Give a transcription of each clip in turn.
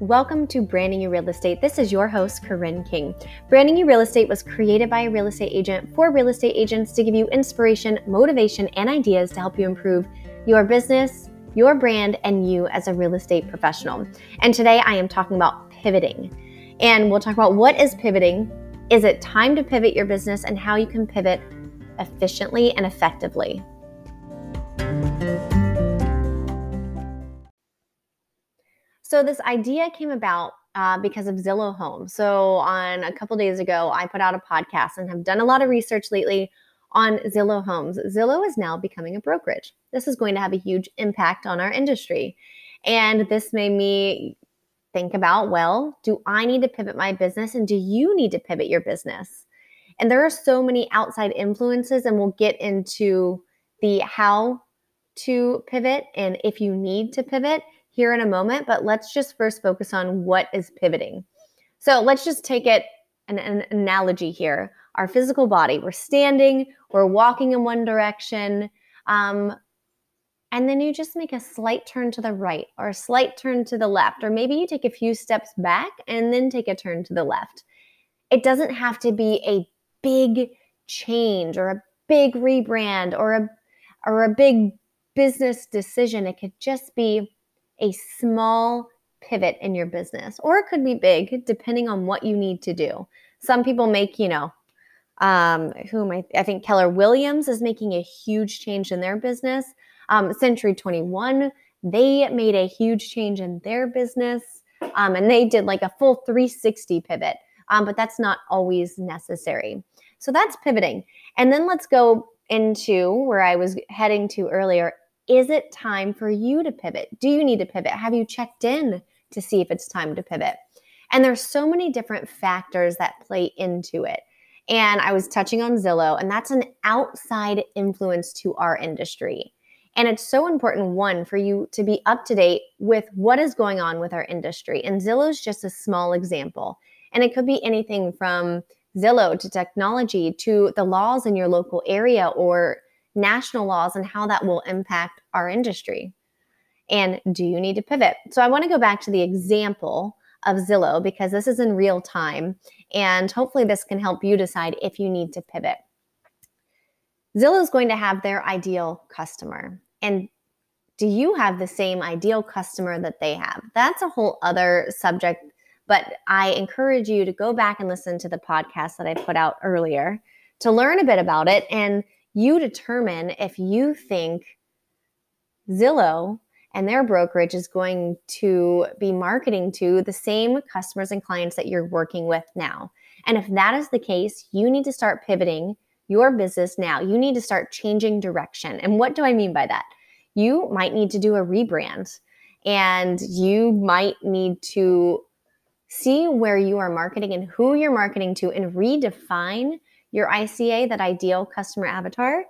Welcome to Branding You Real Estate. This is your host, Corinne King. Branding You Real Estate was created by a real estate agent for real estate agents to give you inspiration, motivation, and ideas to help you improve your business, your brand, and you as a real estate professional. And today I am talking about pivoting. And we'll talk about what is pivoting. Is it time to pivot your business and how you can pivot efficiently and effectively? So this idea came about uh, because of Zillow Home. So on a couple days ago, I put out a podcast and have done a lot of research lately on Zillow Homes. Zillow is now becoming a brokerage. This is going to have a huge impact on our industry. And this made me think about well, do I need to pivot my business and do you need to pivot your business? And there are so many outside influences, and we'll get into the how to pivot and if you need to pivot here in a moment, but let's just first focus on what is pivoting. So let's just take it an, an analogy here. Our physical body, we're standing, we're walking in one direction, um, and then you just make a slight turn to the right or a slight turn to the left, or maybe you take a few steps back and then take a turn to the left. It doesn't have to be a big change or a big rebrand or a or a big business decision. It could just be a small pivot in your business, or it could be big depending on what you need to do. Some people make, you know, um, who am I? I think Keller Williams is making a huge change in their business. Um, Century 21, they made a huge change in their business um, and they did like a full 360 pivot, um, but that's not always necessary. So that's pivoting. And then let's go into where I was heading to earlier is it time for you to pivot? Do you need to pivot? Have you checked in to see if it's time to pivot? And there's so many different factors that play into it. And I was touching on Zillow, and that's an outside influence to our industry. And it's so important, one, for you to be up to date with what is going on with our industry. And Zillow is just a small example. And it could be anything from Zillow to technology to the laws in your local area or national laws and how that will impact our industry. And do you need to pivot? So I want to go back to the example of Zillow because this is in real time. And hopefully, this can help you decide if you need to pivot. Zillow is going to have their ideal customer. And do you have the same ideal customer that they have? That's a whole other subject. But I encourage you to go back and listen to the podcast that I put out earlier to learn a bit about it and you determine if you think Zillow and their brokerage is going to be marketing to the same customers and clients that you're working with now. And if that is the case, you need to start pivoting your business now. You need to start changing direction. And what do I mean by that? You might need to do a rebrand and you might need to see where you are marketing and who you're marketing to and redefine your ICA, that ideal customer avatar,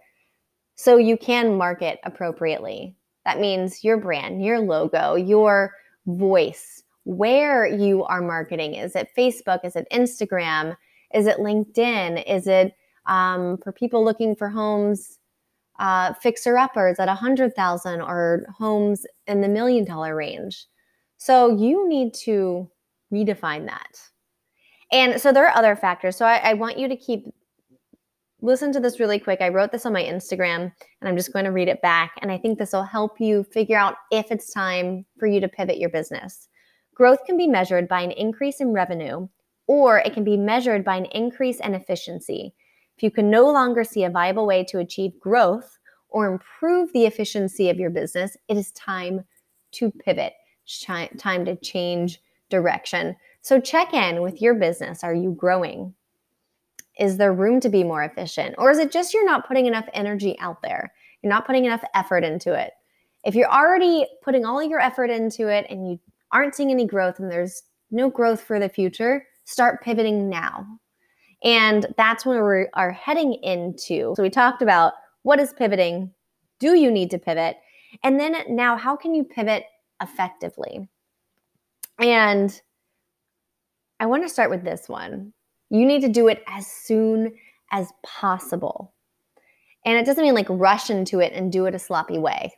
so you can market appropriately. That means your brand, your logo, your voice, where you are marketing. Is it Facebook? Is it Instagram? Is it LinkedIn? Is it um, for people looking for homes, uh, fixer uppers at a hundred thousand or homes in the million dollar range? So you need to redefine that. And so there are other factors. So I, I want you to keep listen to this really quick. I wrote this on my Instagram and I'm just going to read it back. And I think this will help you figure out if it's time for you to pivot your business. Growth can be measured by an increase in revenue, or it can be measured by an increase in efficiency. If you can no longer see a viable way to achieve growth or improve the efficiency of your business, it is time to pivot, time to change direction. So check in with your business. Are you growing? Is there room to be more efficient? Or is it just you're not putting enough energy out there? You're not putting enough effort into it. If you're already putting all your effort into it and you aren't seeing any growth and there's no growth for the future, start pivoting now. And that's where we are heading into. So we talked about what is pivoting? Do you need to pivot? And then now, how can you pivot effectively? And I want to start with this one you need to do it as soon as possible. And it doesn't mean like rush into it and do it a sloppy way.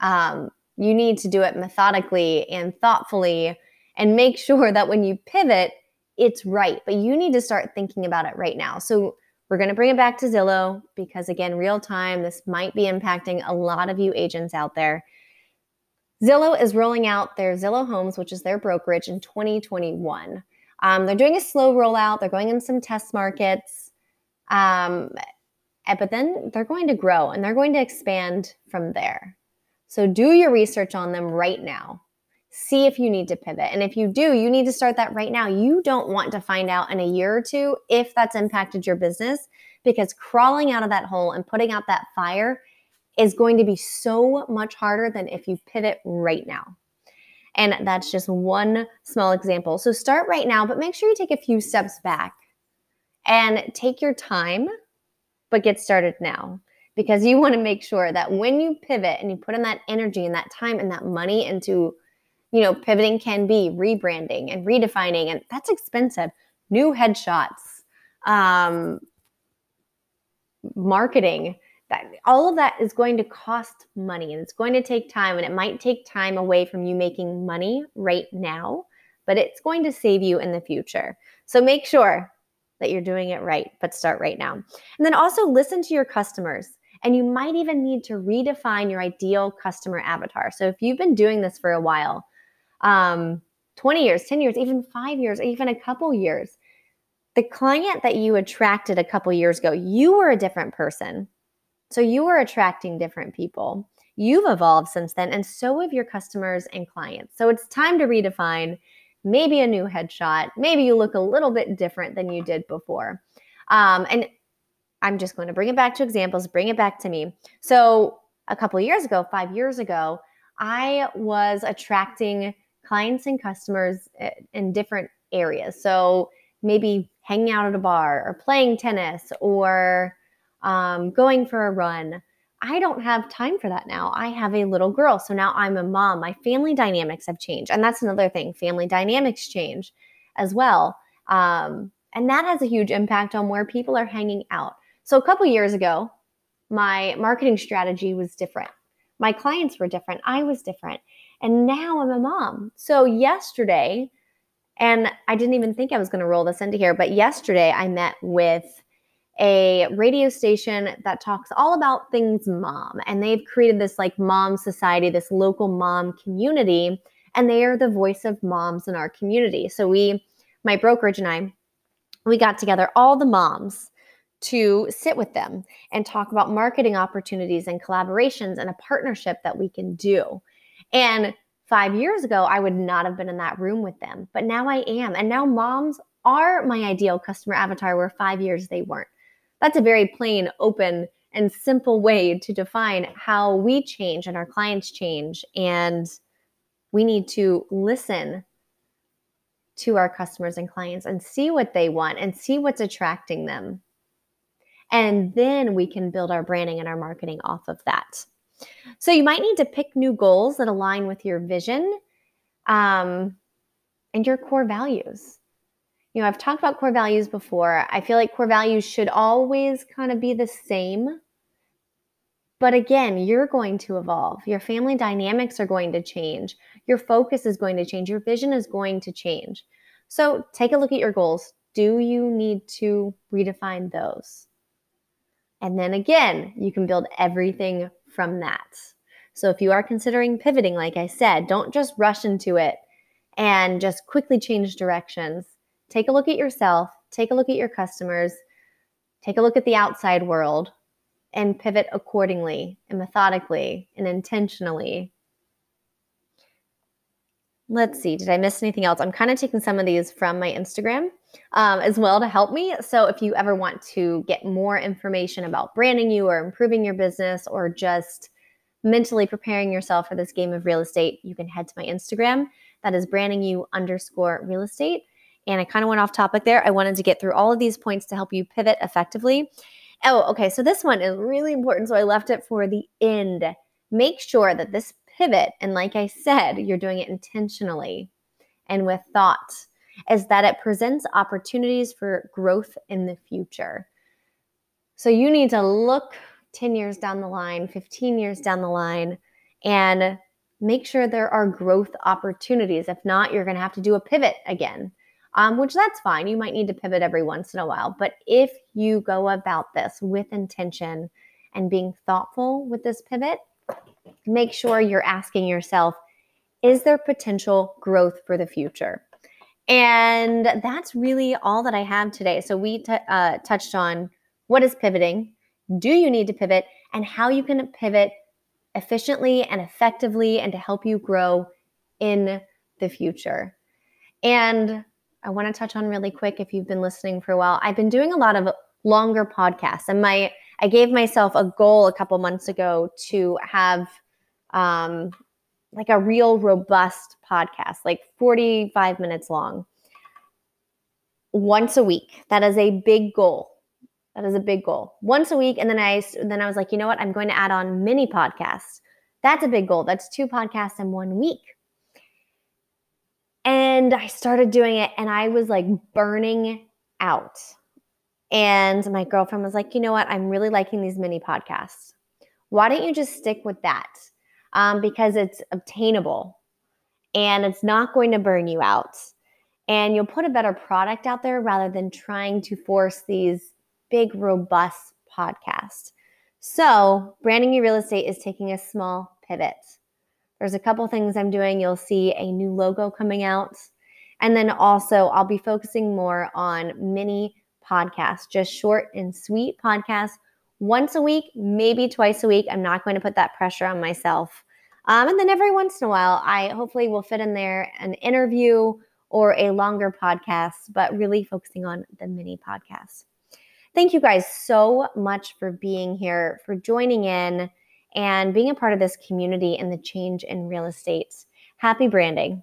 Um, you need to do it methodically and thoughtfully and make sure that when you pivot, it's right. But you need to start thinking about it right now. So we're going to bring it back to Zillow because, again, real time, this might be impacting a lot of you agents out there. Zillow is rolling out their Zillow Homes, which is their brokerage, in 2021. Um, they're doing a slow rollout, they're going in some test markets. Um, eh, but then they're going to grow and they're going to expand from there. So do your research on them right now. See if you need to pivot. And if you do, you need to start that right now. You don't want to find out in a year or two if that's impacted your business because crawling out of that hole and putting out that fire is going to be so much harder than if you pivot right now. And that's just one small example. So start right now, but make sure you take a few steps back and take your time, but get started now because you want to make sure that when you pivot and you put in that energy and that time and that money into you know pivoting can be rebranding and redefining and that's expensive new headshots um, marketing that all of that is going to cost money and it's going to take time and it might take time away from you making money right now but it's going to save you in the future so make sure that you're doing it right but start right now and then also listen to your customers and you might even need to redefine your ideal customer avatar. So if you've been doing this for a while, um, 20 years, 10 years, even five years, even a couple years, the client that you attracted a couple years ago, you were a different person. So you are attracting different people. You've evolved since then, and so have your customers and clients. So it's time to redefine maybe a new headshot. Maybe you look a little bit different than you did before. Um, and I'm just going to bring it back to examples, bring it back to me. So, a couple years ago, five years ago, I was attracting clients and customers eh, in different areas. So, maybe hanging out at a bar or playing tennis or um, going for a run. I don't have time for that now. I have a little girl. So now I'm a mom. My family dynamics have changed. And that's another thing family dynamics change as well. Um, and that has a huge impact on where people are hanging out. So a couple years ago, my marketing strategy was different. My clients were different. I was different. And now I'm a mom. So yesterday, and I didn't even think I was going to roll this into here, but yesterday I met with a radio station that talks all about things mom. And they've created this like mom society, this local mom community. And they are the voice of moms in our community. So we, my brokerage and I, we got together all the moms to sit with them and talk about marketing opportunities and collaborations and a partnership that we can do. And five years ago, I would not have been in that room with them, but now I am. And now moms are my ideal customer avatar, where five years they weren't. That's a very plain, open, and simple way to define how we change and our clients change. And we need to listen to our customers and clients and see what they want and see what's attracting them and then we can build our branding and our marketing off of that. So you might need to pick new goals that align with your vision um, and your core values. You know, I've talked about core values before. I feel like core values should always kind of be the same. But again, you're going to evolve. Your family dynamics are going to change. Your focus is going to change. Your vision is going to change. So take a look at your goals. Do you need to redefine those? And then again, you can build everything from that. So if you are considering pivoting, like I said, don't just rush into it and just quickly change directions. Take a look at yourself, take a look at your customers, take a look at the outside world, and pivot accordingly and methodically and intentionally let's see, did I miss anything else? I'm kind of taking some of these from my Instagram um, as well to help me. So if you ever want to get more information about branding you or improving your business or just mentally preparing yourself for this game of real estate, you can head to my Instagram. That is branding you underscore real estate. And I kind of went off topic there. I wanted to get through all of these points to help you pivot effectively. Oh, okay. So this one is really important. So I left it for the end. Make sure that this pivot, and like I said, you're doing it intentionally and with thought, is that it presents opportunities for growth in the future. So you need to look 10 years down the line, 15 years down the line, and make sure there are growth opportunities. If not, you're going to have to do a pivot again, um, which that's fine. You might need to pivot every once in a while. But if you go about this with intention and being thoughtful with this pivot, make sure you're asking yourself, is there potential growth for the future? And that's really all that I have today. So we t- uh, touched on what is pivoting, do you need to pivot, and how you can pivot efficiently and effectively and to help you grow in the future. And I want to touch on really quick if you've been listening for a while. I've been doing a lot of longer podcasts and my I gave myself a goal a couple months ago to have um like a real robust podcast, like 45 minutes long. Once a week. That is a big goal. That is a big goal. Once a week, and then I then I was like, you know what? I'm going to add on mini podcasts. That's a big goal. That's two podcasts in one week. And I started doing it, and I was like burning out. And my girlfriend was like, you know what? I'm really liking these mini podcasts. Why don't you just stick with that? Um, because it's obtainable and it's not going to burn you out. And you'll put a better product out there rather than trying to force these big, robust podcasts. So, Branding Your Real Estate is taking a small pivot. There's a couple things I'm doing. You'll see a new logo coming out. And then also, I'll be focusing more on mini podcasts, just short and sweet podcasts once a week, maybe twice a week. I'm not going to put that pressure on myself. Um, and then every once in a while, I hopefully will fit in there an interview or a longer podcast, but really focusing on the mini podcasts. Thank you guys so much for being here, for joining in, and being a part of this community and the change in real estate. Happy branding.